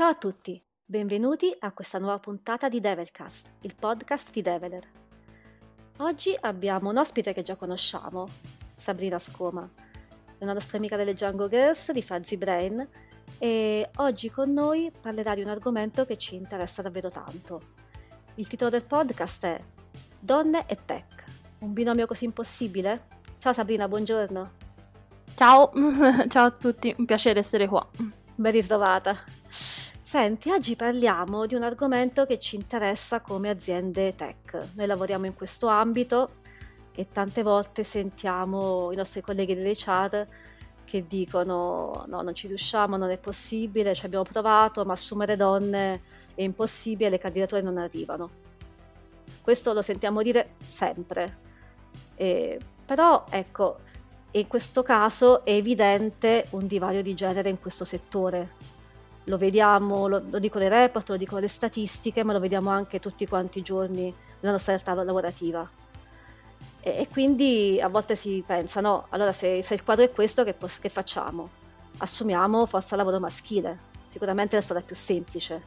Ciao a tutti, benvenuti a questa nuova puntata di Develcast, il podcast di Develer. Oggi abbiamo un ospite che già conosciamo, Sabrina Scoma. È una nostra amica delle Django Girls di Fuzzy Brain e oggi con noi parlerà di un argomento che ci interessa davvero tanto. Il titolo del podcast è Donne e Tech, un binomio così impossibile? Ciao Sabrina, buongiorno. Ciao, ciao a tutti, un piacere essere qua. Ben ritrovata. Senti, oggi parliamo di un argomento che ci interessa come aziende tech. Noi lavoriamo in questo ambito e tante volte sentiamo i nostri colleghi delle chat che dicono no, non ci riusciamo, non è possibile, ci abbiamo provato, ma assumere donne è impossibile, le candidature non arrivano. Questo lo sentiamo dire sempre. E, però, ecco, in questo caso è evidente un divario di genere in questo settore. Lo vediamo, lo, lo dicono i report, lo dicono le statistiche, ma lo vediamo anche tutti quanti i giorni nella nostra realtà lavorativa. E, e quindi a volte si pensa, no, allora se, se il quadro è questo, che, che facciamo? Assumiamo forza lavoro maschile, sicuramente è la strada più semplice.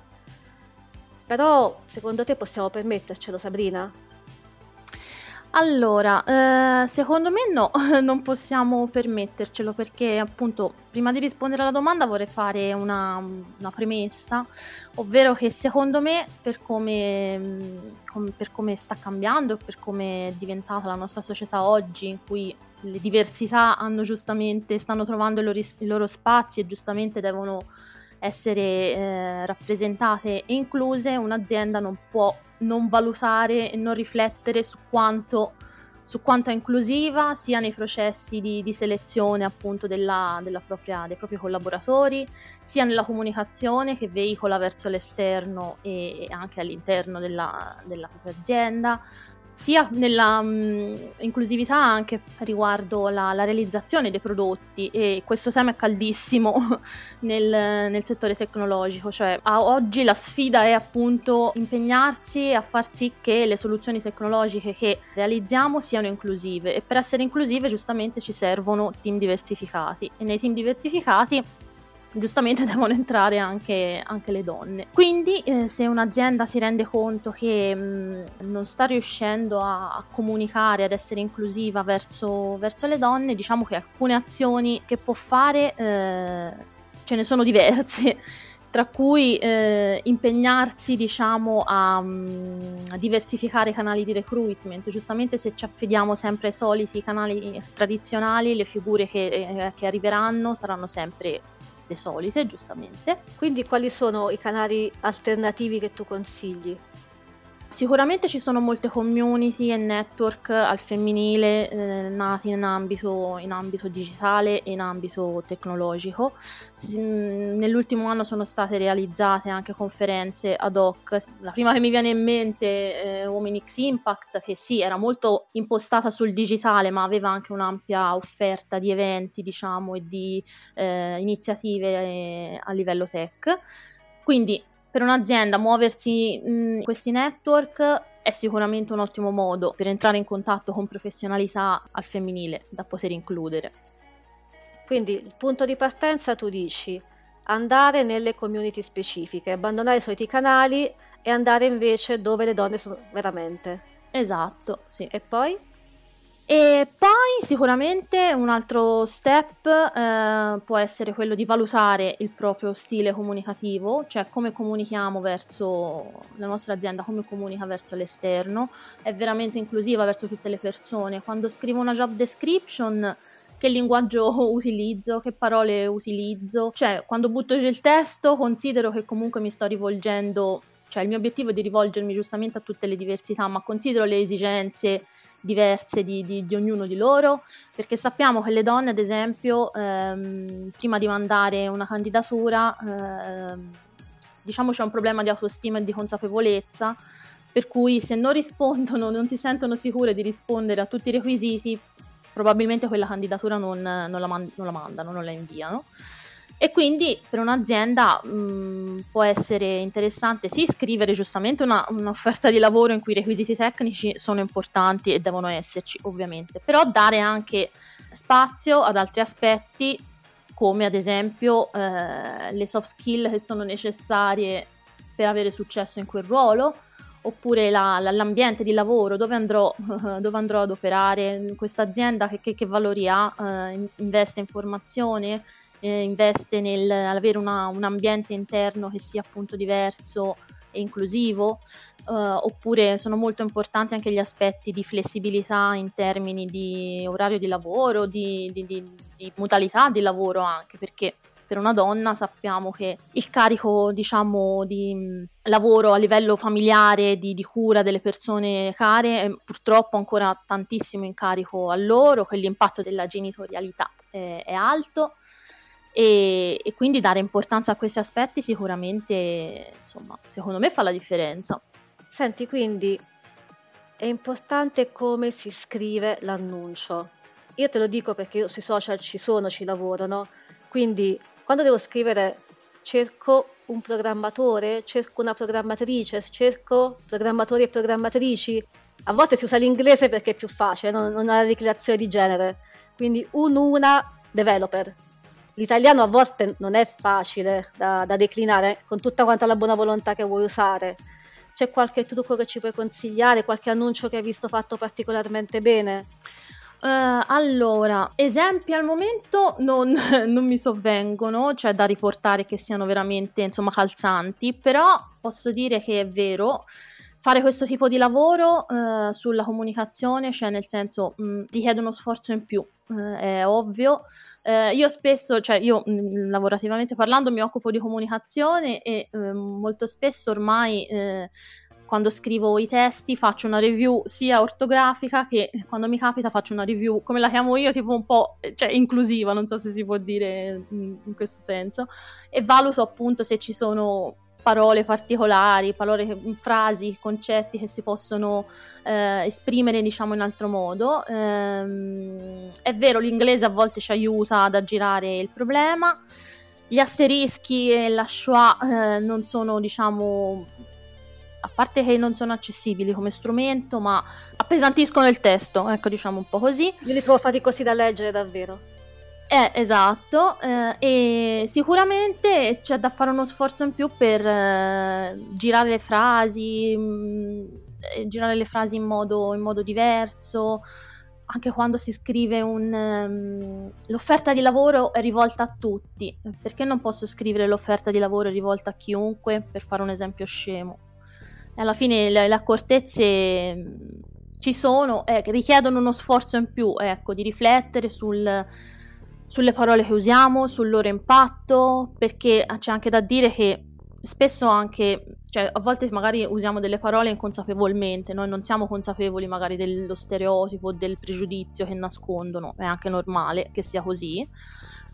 Però secondo te possiamo permettercelo, Sabrina? Allora, eh, secondo me no, non possiamo permettercelo perché appunto prima di rispondere alla domanda vorrei fare una, una premessa, ovvero che secondo me per come, com, per come sta cambiando, per come è diventata la nostra società oggi in cui le diversità hanno giustamente, stanno trovando i loro, i loro spazi e giustamente devono essere eh, rappresentate e incluse, un'azienda non può non valutare e non riflettere su quanto, su quanto è inclusiva sia nei processi di, di selezione appunto della, della propria, dei propri collaboratori, sia nella comunicazione che veicola verso l'esterno e, e anche all'interno della, della propria azienda, sia nella mh, mm, inclusività anche riguardo la, la, realizzazione dei prodotti e questo tema è caldissimo nel, nel, settore tecnologico, cioè oggi la sfida è appunto impegnarsi a far sì che le soluzioni tecnologiche che realizziamo siano inclusive e per essere inclusive giustamente ci servono team diversificati e nei team diversificati giustamente devono entrare anche, anche le donne. Quindi eh, se un'azienda si rende conto che mh, non sta riuscendo a, a, comunicare, ad essere inclusiva verso, verso, le donne, diciamo che alcune azioni che può fare eh, ce ne sono diverse. Tra cui eh, impegnarsi, diciamo, a, a, diversificare i canali di recruitment. Giustamente, se ci affediamo sempre ai soliti canali tradizionali, le figure che, eh, che arriveranno saranno sempre solite, giustamente. Quindi quali sono i canali alternativi che tu consigli? Sicuramente ci sono molte community e network al femminile eh, nati in ambito, in ambito, digitale e in ambito tecnologico. S- mm, nell'ultimo anno sono state realizzate anche conferenze ad hoc. La prima che mi viene in mente è eh, Women X Impact, che sì, era molto impostata sul digitale, ma aveva anche un'ampia offerta di eventi, diciamo, e di eh, iniziative eh, a livello tech. Quindi per un'azienda muoversi in questi network è sicuramente un ottimo modo per entrare in contatto con professionalità al femminile da poter includere. Quindi il punto di partenza tu dici andare nelle community specifiche, abbandonare i soliti canali e andare invece dove le donne sono veramente. Esatto, sì. E poi? E poi sicuramente un altro step eh, può essere quello di valutare il proprio stile comunicativo, cioè come comunichiamo verso la nostra azienda, come comunica verso l'esterno, è veramente inclusiva verso tutte le persone. Quando scrivo una job description, che linguaggio utilizzo, che parole utilizzo, cioè quando butto giù il testo considero che comunque mi sto rivolgendo, cioè il mio obiettivo è di rivolgermi giustamente a tutte le diversità, ma considero le esigenze diverse di, di, di, ognuno di loro, perché sappiamo che le donne, ad esempio, ehm, prima di mandare una candidatura, ehm, diciamo c'è un problema di autostima e di consapevolezza, per cui se non rispondono, non si sentono sicure di rispondere a tutti i requisiti, probabilmente quella candidatura non, non, la, man- non la mandano, non la inviano. E quindi per un'azienda mh, mm, può essere interessante sì scrivere giustamente una, un'offerta di lavoro in cui i requisiti tecnici sono importanti e devono esserci ovviamente, però dare anche spazio ad altri aspetti come ad esempio eh, le soft skill che sono necessarie per avere successo in quel ruolo, oppure la, la, l'ambiente di lavoro, dove andrò, dove andrò ad operare, questa azienda che, che, che valori ha, eh, investe in formazione, eh, investe nell'avere un ambiente interno che sia appunto diverso e inclusivo, eh, oppure sono molto importanti anche gli aspetti di flessibilità in termini di orario di lavoro, di, di, di, di modalità di lavoro anche, perché per una donna sappiamo che il carico, diciamo, di mm, lavoro a livello familiare, di, di cura delle persone care, è purtroppo ancora tantissimo in carico a loro, che l'impatto della genitorialità è, è alto. E, e, quindi dare importanza a questi aspetti sicuramente, insomma, secondo me fa la differenza. Senti, quindi è importante come si scrive l'annuncio. Io te lo dico perché io sui social ci sono, ci lavoro, no? Quindi quando devo scrivere cerco un programmatore, cerco una programmatrice, cerco programmatori e programmatrici. A volte si usa l'inglese perché è più facile, non, non ha la ricreazione di genere. Quindi un una developer. L'italiano a volte non è facile da, da declinare con tutta quanta la buona volontà che vuoi usare. C'è qualche trucco che ci puoi consigliare, qualche annuncio che hai visto fatto particolarmente bene? Uh, allora, esempi al momento non, non, mi sovvengono, cioè da riportare che siano veramente insomma calzanti, però posso dire che è vero. Fare questo tipo di lavoro uh, sulla comunicazione, cioè nel senso mh, mm, richiede uno sforzo in più, uh, è ovvio. io spesso, cioè io mh, mm, lavorativamente parlando mi occupo di comunicazione e molto spesso ormai quando scrivo i testi faccio una review sia ortografica che quando mi capita faccio una review, come la chiamo io, tipo un po' cioè, inclusiva, non so se si può dire in, in questo senso, e valuto appunto se ci sono parole particolari, parole, frasi, concetti che si possono eh, esprimere diciamo in altro modo. Ehm, è vero, l'inglese a volte ci aiuta ad aggirare il problema. Gli asterischi e la schwa eh, non sono diciamo a parte che non sono accessibili come strumento, ma appesantiscono il testo, ecco diciamo un po' così. Io li trovo faticosi da leggere davvero. Eh, esatto, eh, e sicuramente c'è da fare uno sforzo in più per eh, girare le frasi, mh, mm, eh, girare le frasi in modo, in modo, diverso, anche quando si scrive un... Um, l'offerta di lavoro è rivolta a tutti, perché non posso scrivere l'offerta di lavoro rivolta a chiunque, per fare un esempio scemo? alla fine le, le accortezze mm, ci sono, eh, richiedono uno sforzo in più, ecco, di riflettere sul, sulle parole che usiamo, sul loro impatto, perché c'è anche da dire che spesso anche, cioè a volte magari usiamo delle parole inconsapevolmente, noi non siamo consapevoli magari dello stereotipo, del pregiudizio che nascondono, è anche normale che sia così,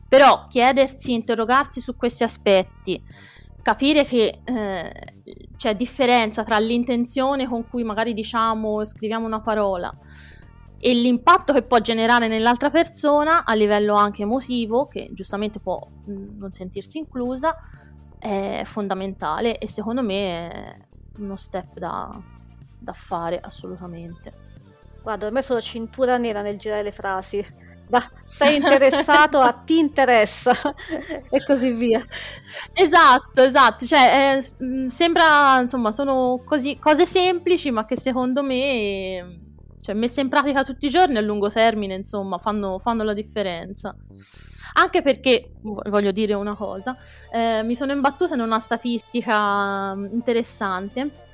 però chiedersi, interrogarsi su questi aspetti, capire che eh, c'è differenza tra l'intenzione con cui magari diciamo, scriviamo una parola e l'impatto che può generare nell'altra persona a livello anche emotivo, che giustamente può mm, non sentirsi inclusa, è fondamentale e secondo me è uno step da, da fare assolutamente. Guarda, ormai sono cintura nera nel girare le frasi da sei interessato a ti interessa e così via. Esatto, esatto, cioè eh, sembra, insomma, sono così, cose semplici ma che secondo me, cioè messe in pratica tutti i giorni a lungo termine, insomma, fanno, fanno la differenza. Anche perché, voglio dire una cosa, eh, mi sono imbattuta in una statistica interessante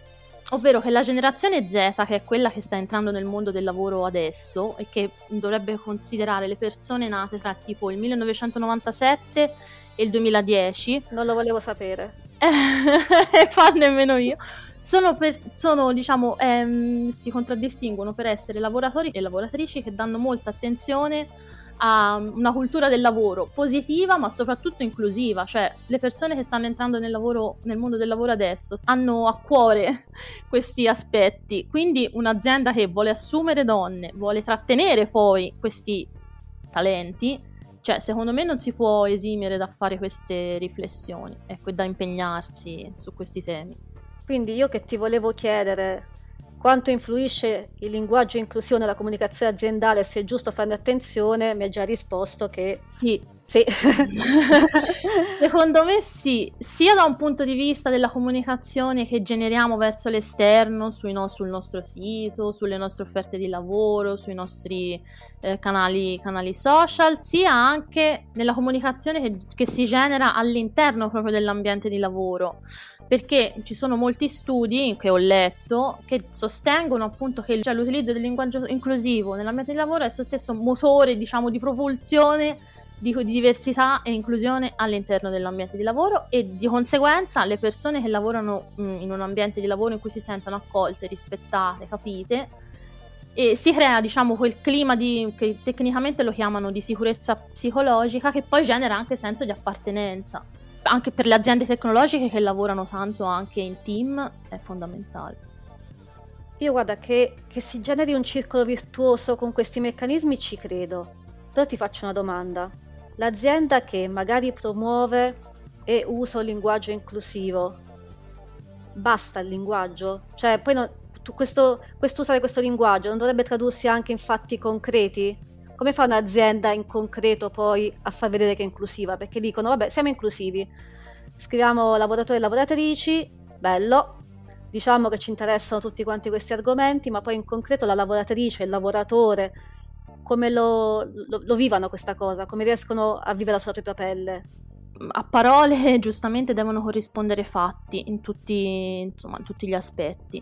ovvero che la generazione Z, che è quella che sta entrando nel mondo del lavoro adesso e che dovrebbe considerare le persone nate tra tipo il 1997 e il 2010, non lo volevo sapere. e fa nemmeno io. Sono, per, sono diciamo, ehm, si contraddistinguono per essere lavoratori e lavoratrici che danno molta attenzione a una cultura del lavoro positiva ma soprattutto inclusiva, cioè le persone che stanno entrando nel, lavoro, nel mondo del lavoro adesso hanno a cuore questi aspetti, quindi un'azienda che vuole assumere donne, vuole trattenere poi questi talenti, cioè secondo me non si può esimere da fare queste riflessioni, ecco, e da impegnarsi su questi temi. Quindi io che ti volevo chiedere quanto influisce il linguaggio inclusivo nella comunicazione aziendale, se è giusto farne attenzione, mi ha già risposto che sì. Sì. Secondo me sì, sia da un punto di vista della comunicazione che generiamo verso l'esterno, no- sul nostro sito, sulle nostre offerte di lavoro, sui nostri eh, canali, canali, social, sia anche nella comunicazione che, che si genera all'interno proprio dell'ambiente di lavoro perché ci sono molti studi che ho letto che sostengono appunto che cioè, l'utilizzo del linguaggio inclusivo nell'ambiente di lavoro è suo stesso motore diciamo di propulsione di, di, diversità e inclusione all'interno dell'ambiente di lavoro e di conseguenza le persone che lavorano mh, in un ambiente di lavoro in cui si sentono accolte, rispettate, capite e si crea diciamo quel clima di, che tecnicamente lo chiamano di sicurezza psicologica che poi genera anche senso di appartenenza anche per le aziende tecnologiche che lavorano tanto anche in team è fondamentale. Io guarda che, che si generi un circolo virtuoso con questi meccanismi ci credo. Però ti faccio una domanda. L'azienda che magari promuove e usa un linguaggio inclusivo, basta il linguaggio? Cioè, poi no, questo, questo usare questo linguaggio non dovrebbe tradursi anche in fatti concreti? come fa un'azienda in concreto poi a far vedere che è inclusiva? Perché dicono, vabbè, siamo inclusivi, scriviamo lavoratori e lavoratrici, bello, diciamo che ci interessano tutti quanti questi argomenti, ma poi in concreto la lavoratrice, il lavoratore, come lo, lo, lo vivano questa cosa, come riescono a vivere sulla propria pelle? a parole giustamente devono corrispondere fatti in tutti, insomma, in tutti gli aspetti.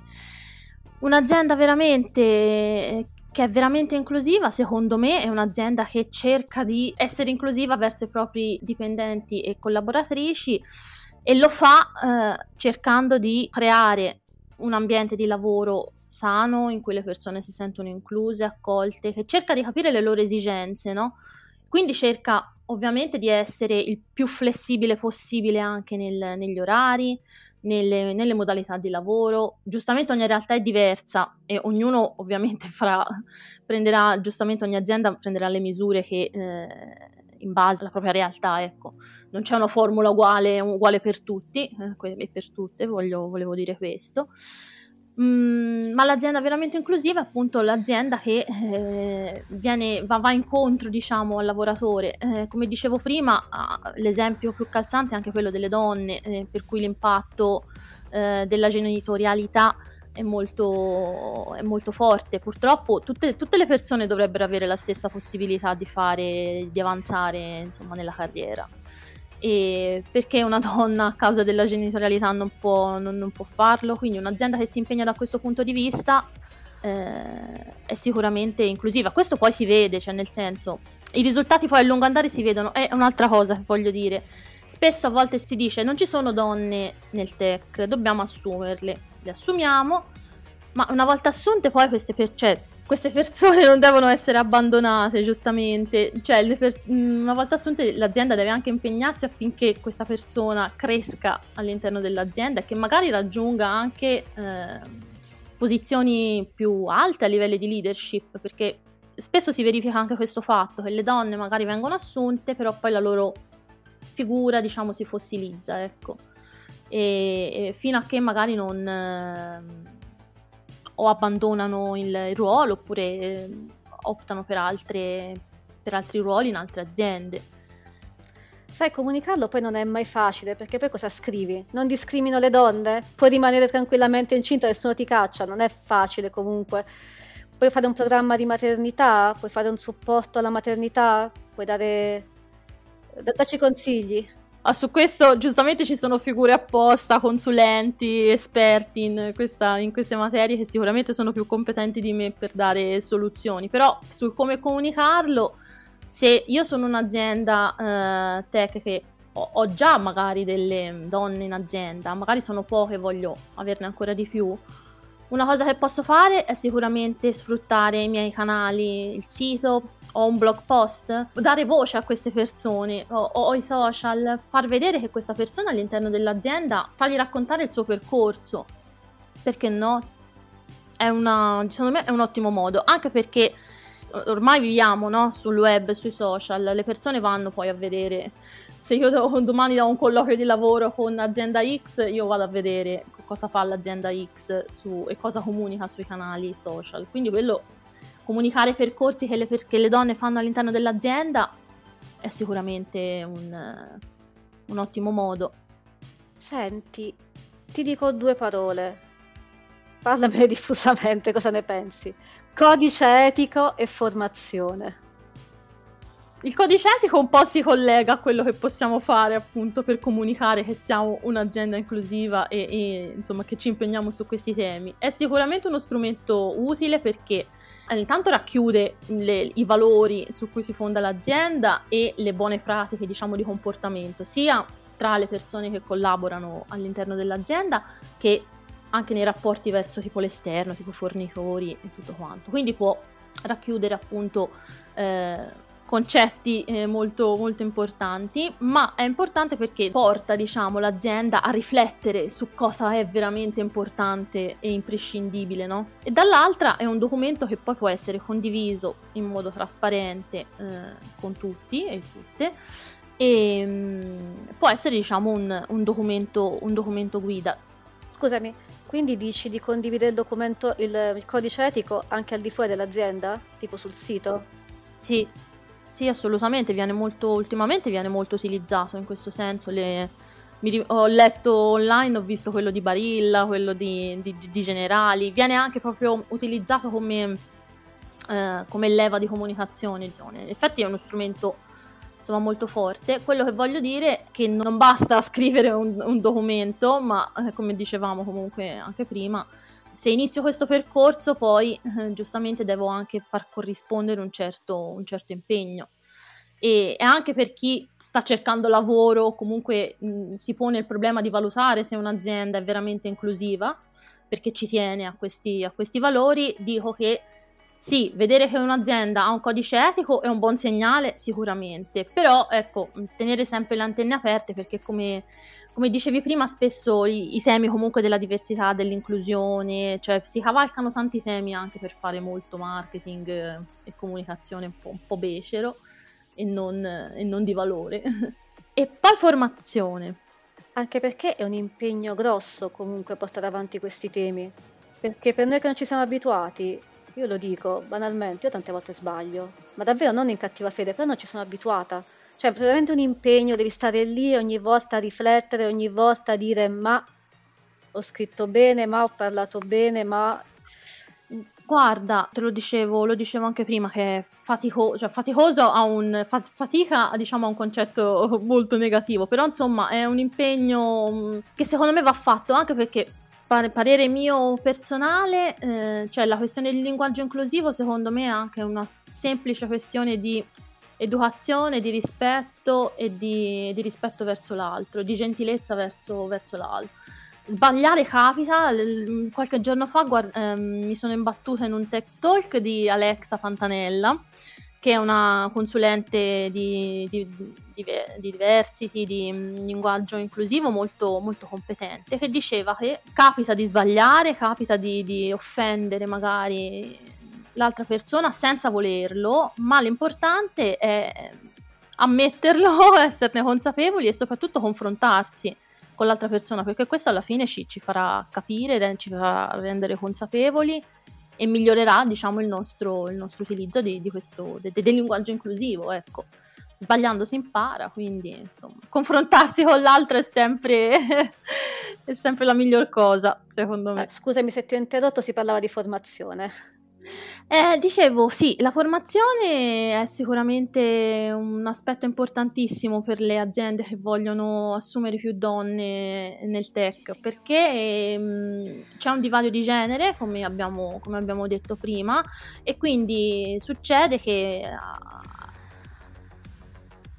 Un'azienda veramente che è veramente inclusiva, secondo me è un'azienda che cerca di essere inclusiva verso i propri dipendenti e collaboratrici e lo fa eh, cercando di creare un ambiente di lavoro sano in cui le persone si sentono incluse, accolte, che cerca di capire le loro esigenze, no? Quindi cerca ovviamente di essere il più flessibile possibile anche nel, negli orari, nelle, nelle, modalità di lavoro. Giustamente ogni realtà è diversa e ognuno ovviamente farà, prenderà, giustamente ogni azienda prenderà le misure che eh, in base alla propria realtà, ecco. Non c'è una formula uguale, uguale per tutti eh, e per tutte, voglio, volevo dire questo. Mm, ma l'azienda veramente inclusiva è appunto l'azienda che eh, viene, va, va, incontro diciamo, al lavoratore. Eh, come dicevo prima, l'esempio più calzante è anche quello delle donne, eh, per cui l'impatto eh, della genitorialità è molto, è molto forte. Purtroppo tutte, tutte, le persone dovrebbero avere la stessa possibilità di fare, di avanzare insomma, nella carriera e perché una donna a causa della genitorialità non può, non, non può farlo, quindi un'azienda che si impegna da questo punto di vista eh, è sicuramente inclusiva. Questo poi si vede, cioè nel senso, i risultati poi a lungo andare si vedono, è un'altra cosa che voglio dire. Spesso a volte si dice non ci sono donne nel tech, dobbiamo assumerle, le assumiamo, ma una volta assunte poi queste per- cioè, queste persone non devono essere abbandonate, giustamente. Cioè, per- mm, una volta assunte, l'azienda deve anche impegnarsi affinché questa persona cresca all'interno dell'azienda e che magari raggiunga anche eh, posizioni più alte a livelli di leadership, perché spesso si verifica anche questo fatto, che le donne magari vengono assunte, però poi la loro figura, diciamo, si fossilizza, ecco. E, e fino a che magari non... Eh, o abbandonano il, ruolo oppure eh, optano per, altre, per altri ruoli in altre aziende. Sai, comunicarlo poi non è mai facile, perché poi cosa scrivi? Non discrimino le donne? Puoi rimanere tranquillamente incinta, nessuno ti caccia, non è facile comunque. Puoi fare un programma di maternità? Puoi fare un supporto alla maternità? Puoi dare... Dacci consigli. Ah, su questo giustamente ci sono figure apposta, consulenti, esperti in, questa, in, queste materie che sicuramente sono più competenti di me per dare soluzioni, però sul come comunicarlo, se io sono un'azienda eh, tech che ho, ho, già magari delle donne in azienda, magari sono poche e voglio averne ancora di più, una cosa che posso fare è sicuramente sfruttare i miei canali, il sito, o un blog post, dare voce a queste persone o, o, i social, far vedere che questa persona all'interno dell'azienda, fargli raccontare il suo percorso. Perché no? È una, secondo me è un ottimo modo, anche perché ormai viviamo no? sul web, sui social, le persone vanno poi a vedere. Se io do, domani do un colloquio di lavoro con azienda X, io vado a vedere cosa fa l'azienda X su, e cosa comunica sui canali social. Quindi quello comunicare percorsi che le, che le donne fanno all'interno dell'azienda è sicuramente un, un ottimo modo. Senti, ti dico due parole. Parlamene diffusamente, cosa ne pensi? Codice etico e formazione. Il codice etico un po' si collega a quello che possiamo fare appunto per comunicare che siamo un'azienda inclusiva e, e insomma che ci impegniamo su questi temi. È sicuramente uno strumento utile perché eh, intanto racchiude le, i valori su cui si fonda l'azienda e le buone pratiche diciamo di comportamento sia tra le persone che collaborano all'interno dell'azienda che anche nei rapporti verso tipo l'esterno, tipo fornitori e tutto quanto. Quindi può racchiudere appunto eh, concetti eh, molto, molto importanti, ma è importante perché porta, diciamo, l'azienda a riflettere su cosa è veramente importante e imprescindibile, no? E dall'altra è un documento che poi può essere condiviso in modo trasparente eh, con tutti e tutte e mh, mm, può essere, diciamo, un, un, documento, un documento guida. Scusami, quindi dici di condividere il documento, il, il codice etico anche al di fuori dell'azienda? Tipo sul sito? Sì, sì, assolutamente, viene molto, ultimamente viene molto utilizzato in questo senso. Le, mi, ho letto online, ho visto quello di Barilla, quello di, di, di Generali, viene anche proprio utilizzato come, eh, come leva di comunicazione. Diciamo. In effetti è uno strumento insomma, molto forte. Quello che voglio dire è che non basta scrivere un, un documento, ma eh, come dicevamo comunque anche prima, se inizio questo percorso poi eh, giustamente devo anche far corrispondere un certo, un certo impegno. E, anche per chi sta cercando lavoro, comunque mh, si pone il problema di valutare se un'azienda è veramente inclusiva, perché ci tiene a questi, a questi valori, dico che sì, vedere che un'azienda ha un codice etico è un buon segnale sicuramente, però ecco, tenere sempre le antenne aperte perché come come dicevi prima, spesso i, i, temi comunque della diversità, dell'inclusione, cioè si cavalcano tanti temi anche per fare molto marketing e comunicazione un po', un po becero e non, e non di valore. e poi formazione. Anche perché è un impegno grosso comunque portare avanti questi temi. Perché per noi che non ci siamo abituati, io lo dico banalmente, io tante volte sbaglio, ma davvero non in cattiva fede, però non ci sono abituata cioè, è veramente un impegno, devi stare lì ogni volta a riflettere, ogni volta a dire ma ho scritto bene, ma ho parlato bene, ma... Guarda, te lo dicevo, lo dicevo anche prima che fatico- cioè faticoso ha un fat- fatica, diciamo, ha un concetto molto negativo, però insomma è un impegno mm, che secondo me va fatto anche perché parere mio personale, eh, cioè la questione del linguaggio inclusivo secondo me è anche una semplice questione di educazione, di rispetto e di, di rispetto verso l'altro, di gentilezza verso, verso l'altro. Sbagliare capita, qualche giorno fa guard- ehm, mi sono imbattuta in un tech talk di Alexa Fantanella, che è una consulente di, di, di, di diversity, di linguaggio inclusivo molto, molto, competente, che diceva che capita di sbagliare, capita di offendere magari l'altra persona senza volerlo, ma l'importante è ammetterlo, esserne consapevoli e soprattutto confrontarsi con l'altra persona, perché questo alla fine ci, ci farà capire, ci farà rendere consapevoli e migliorerà, diciamo, il nostro, il nostro utilizzo di, di questo, de, del linguaggio inclusivo, ecco. Sbagliando si impara, quindi insomma, confrontarsi con l'altro è sempre, è sempre la miglior cosa, secondo me. Eh, scusami se ti ho interrotto, si parlava di formazione. Eh, dicevo, sì, la formazione è sicuramente un aspetto importantissimo per le aziende che vogliono assumere più donne nel tech, perché ehm, c'è un divario di genere, come abbiamo, come abbiamo detto prima, e quindi succede che uh,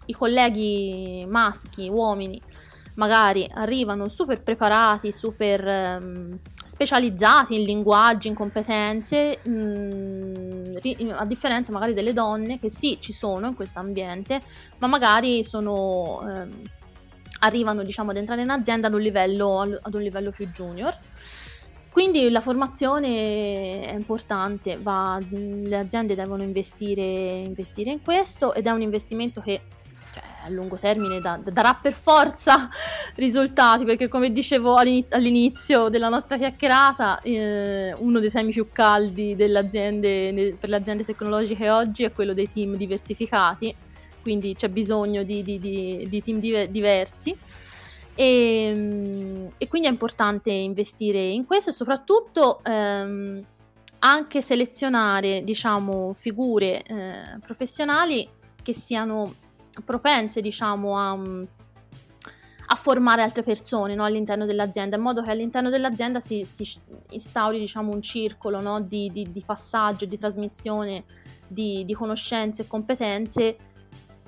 i colleghi maschi, uomini, magari arrivano super preparati, super... Um, specializzati in linguaggi, in competenze, mh, mm, a differenza magari delle donne che sì, ci sono in questo ambiente, ma magari sono, ehm, arrivano diciamo, ad entrare in azienda ad un livello, ad un livello più junior. Quindi la formazione è importante, va, le aziende devono investire, investire in questo ed è un investimento che a lungo termine da, darà per forza risultati, perché come dicevo all'inizio della nostra chiacchierata, eh, uno dei temi più caldi per le aziende tecnologiche oggi è quello dei team diversificati quindi c'è bisogno di, di, di, di team diversi. E, ehm, e, quindi è importante investire in questo e soprattutto ehm, anche selezionare diciamo, figure eh, professionali che siano propense diciamo, a, a formare altre persone no, all'interno dell'azienda, in modo che all'interno dell'azienda si, si instauri diciamo, un circolo no, di, di, di, passaggio, di trasmissione di, di conoscenze e competenze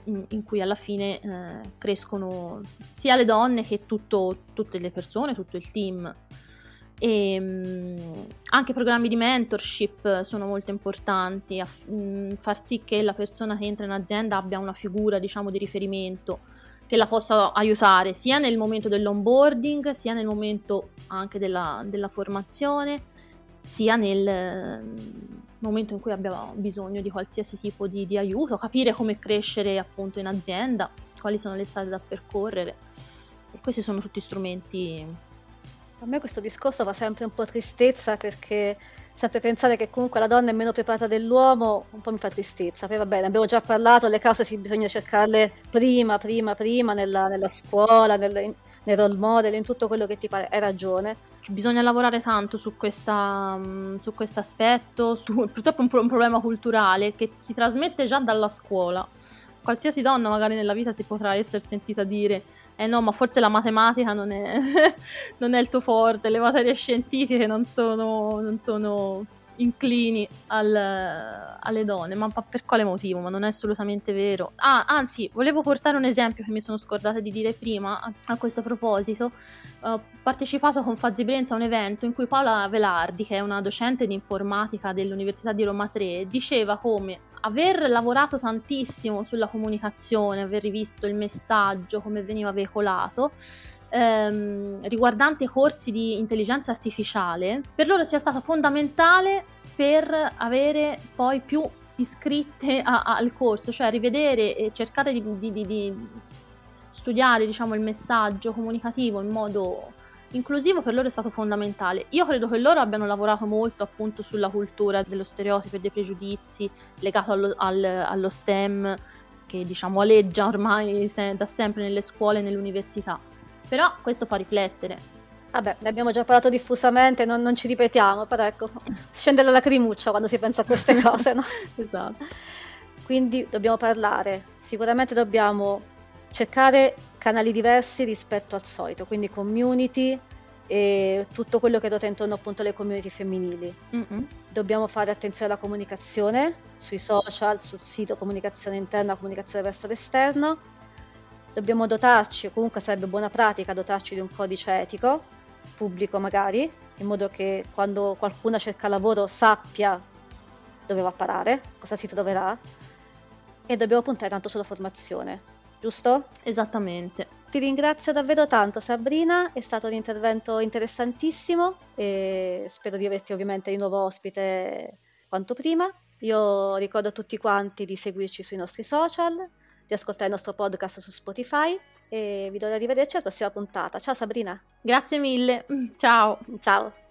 in, in, cui alla fine eh, crescono sia le donne che tutto, tutte le persone, tutto il team. E, mh, anche programmi di mentorship sono molto importanti, a mh, far sì che la persona che entra in azienda abbia una figura diciamo di riferimento che la possa aiutare sia nel momento dell'onboarding, sia nel momento anche della, della formazione, sia nel momento in cui abbiamo bisogno di qualsiasi tipo di, di, aiuto, capire come crescere appunto in azienda, quali sono le strade da percorrere. E questi sono tutti strumenti. A me questo discorso fa sempre un po' tristezza perché sempre pensare che comunque la donna è meno preparata dell'uomo un po' mi fa tristezza. Poi va bene, abbiamo già parlato, le cause si bisogna cercarle prima, prima, prima nella, nella scuola, nel, nel role model, in tutto quello che ti pare. Hai ragione. Bisogna lavorare tanto su, su questo aspetto, purtroppo è un, un problema culturale che si trasmette già dalla scuola. Qualsiasi donna magari nella vita si potrà essere sentita dire eh no, ma forse la matematica non è, non è il tuo forte, le materie scientifiche non sono, non sono inclini al, alle donne, ma per quale motivo? Ma non è assolutamente vero. Ah, anzi, volevo portare un esempio che mi sono scordata di dire prima a, a questo proposito. Ho partecipato con Fazzi Brenza a un evento in cui Paola Velardi, che è una docente di informatica dell'Università di Roma 3, diceva come aver lavorato tantissimo sulla comunicazione, aver rivisto il messaggio, come veniva veicolato, ehm, riguardante i corsi di intelligenza artificiale, per loro sia stato fondamentale per avere poi più iscritte a, a, al corso, cioè rivedere e cercare di, di, di, di studiare diciamo, il messaggio comunicativo in modo inclusivo per loro è stato fondamentale. Io credo che loro abbiano lavorato molto appunto sulla cultura dello stereotipo e dei pregiudizi legato allo, al, allo STEM che diciamo aleggia ormai se, da sempre nelle scuole e nell'università. Però questo fa riflettere. Vabbè, ne abbiamo già parlato diffusamente, non, non ci ripetiamo, però ecco, scende la lacrimuccia quando si pensa a queste cose, no? esatto. Quindi dobbiamo parlare, sicuramente dobbiamo cercare canali diversi rispetto al solito, quindi community e tutto quello che ruota intorno appunto alle community femminili. Mm-hmm. Dobbiamo fare attenzione alla comunicazione sui social, sul sito comunicazione interna, comunicazione verso l'esterno dobbiamo dotarci, comunque sarebbe buona pratica dotarci di un codice etico, pubblico magari, in modo che quando qualcuno cerca lavoro sappia dove va a parare, cosa si troverà, e dobbiamo puntare tanto sulla formazione, giusto? Esattamente. Ti ringrazio davvero tanto Sabrina, è stato un intervento interessantissimo e spero di averti ovviamente di nuovo ospite quanto prima. Io ricordo a tutti quanti di seguirci sui nostri social, di ascoltare il nostro podcast su Spotify e vi do da rivederci alla prossima puntata. Ciao Sabrina. Grazie mille. Ciao. Ciao.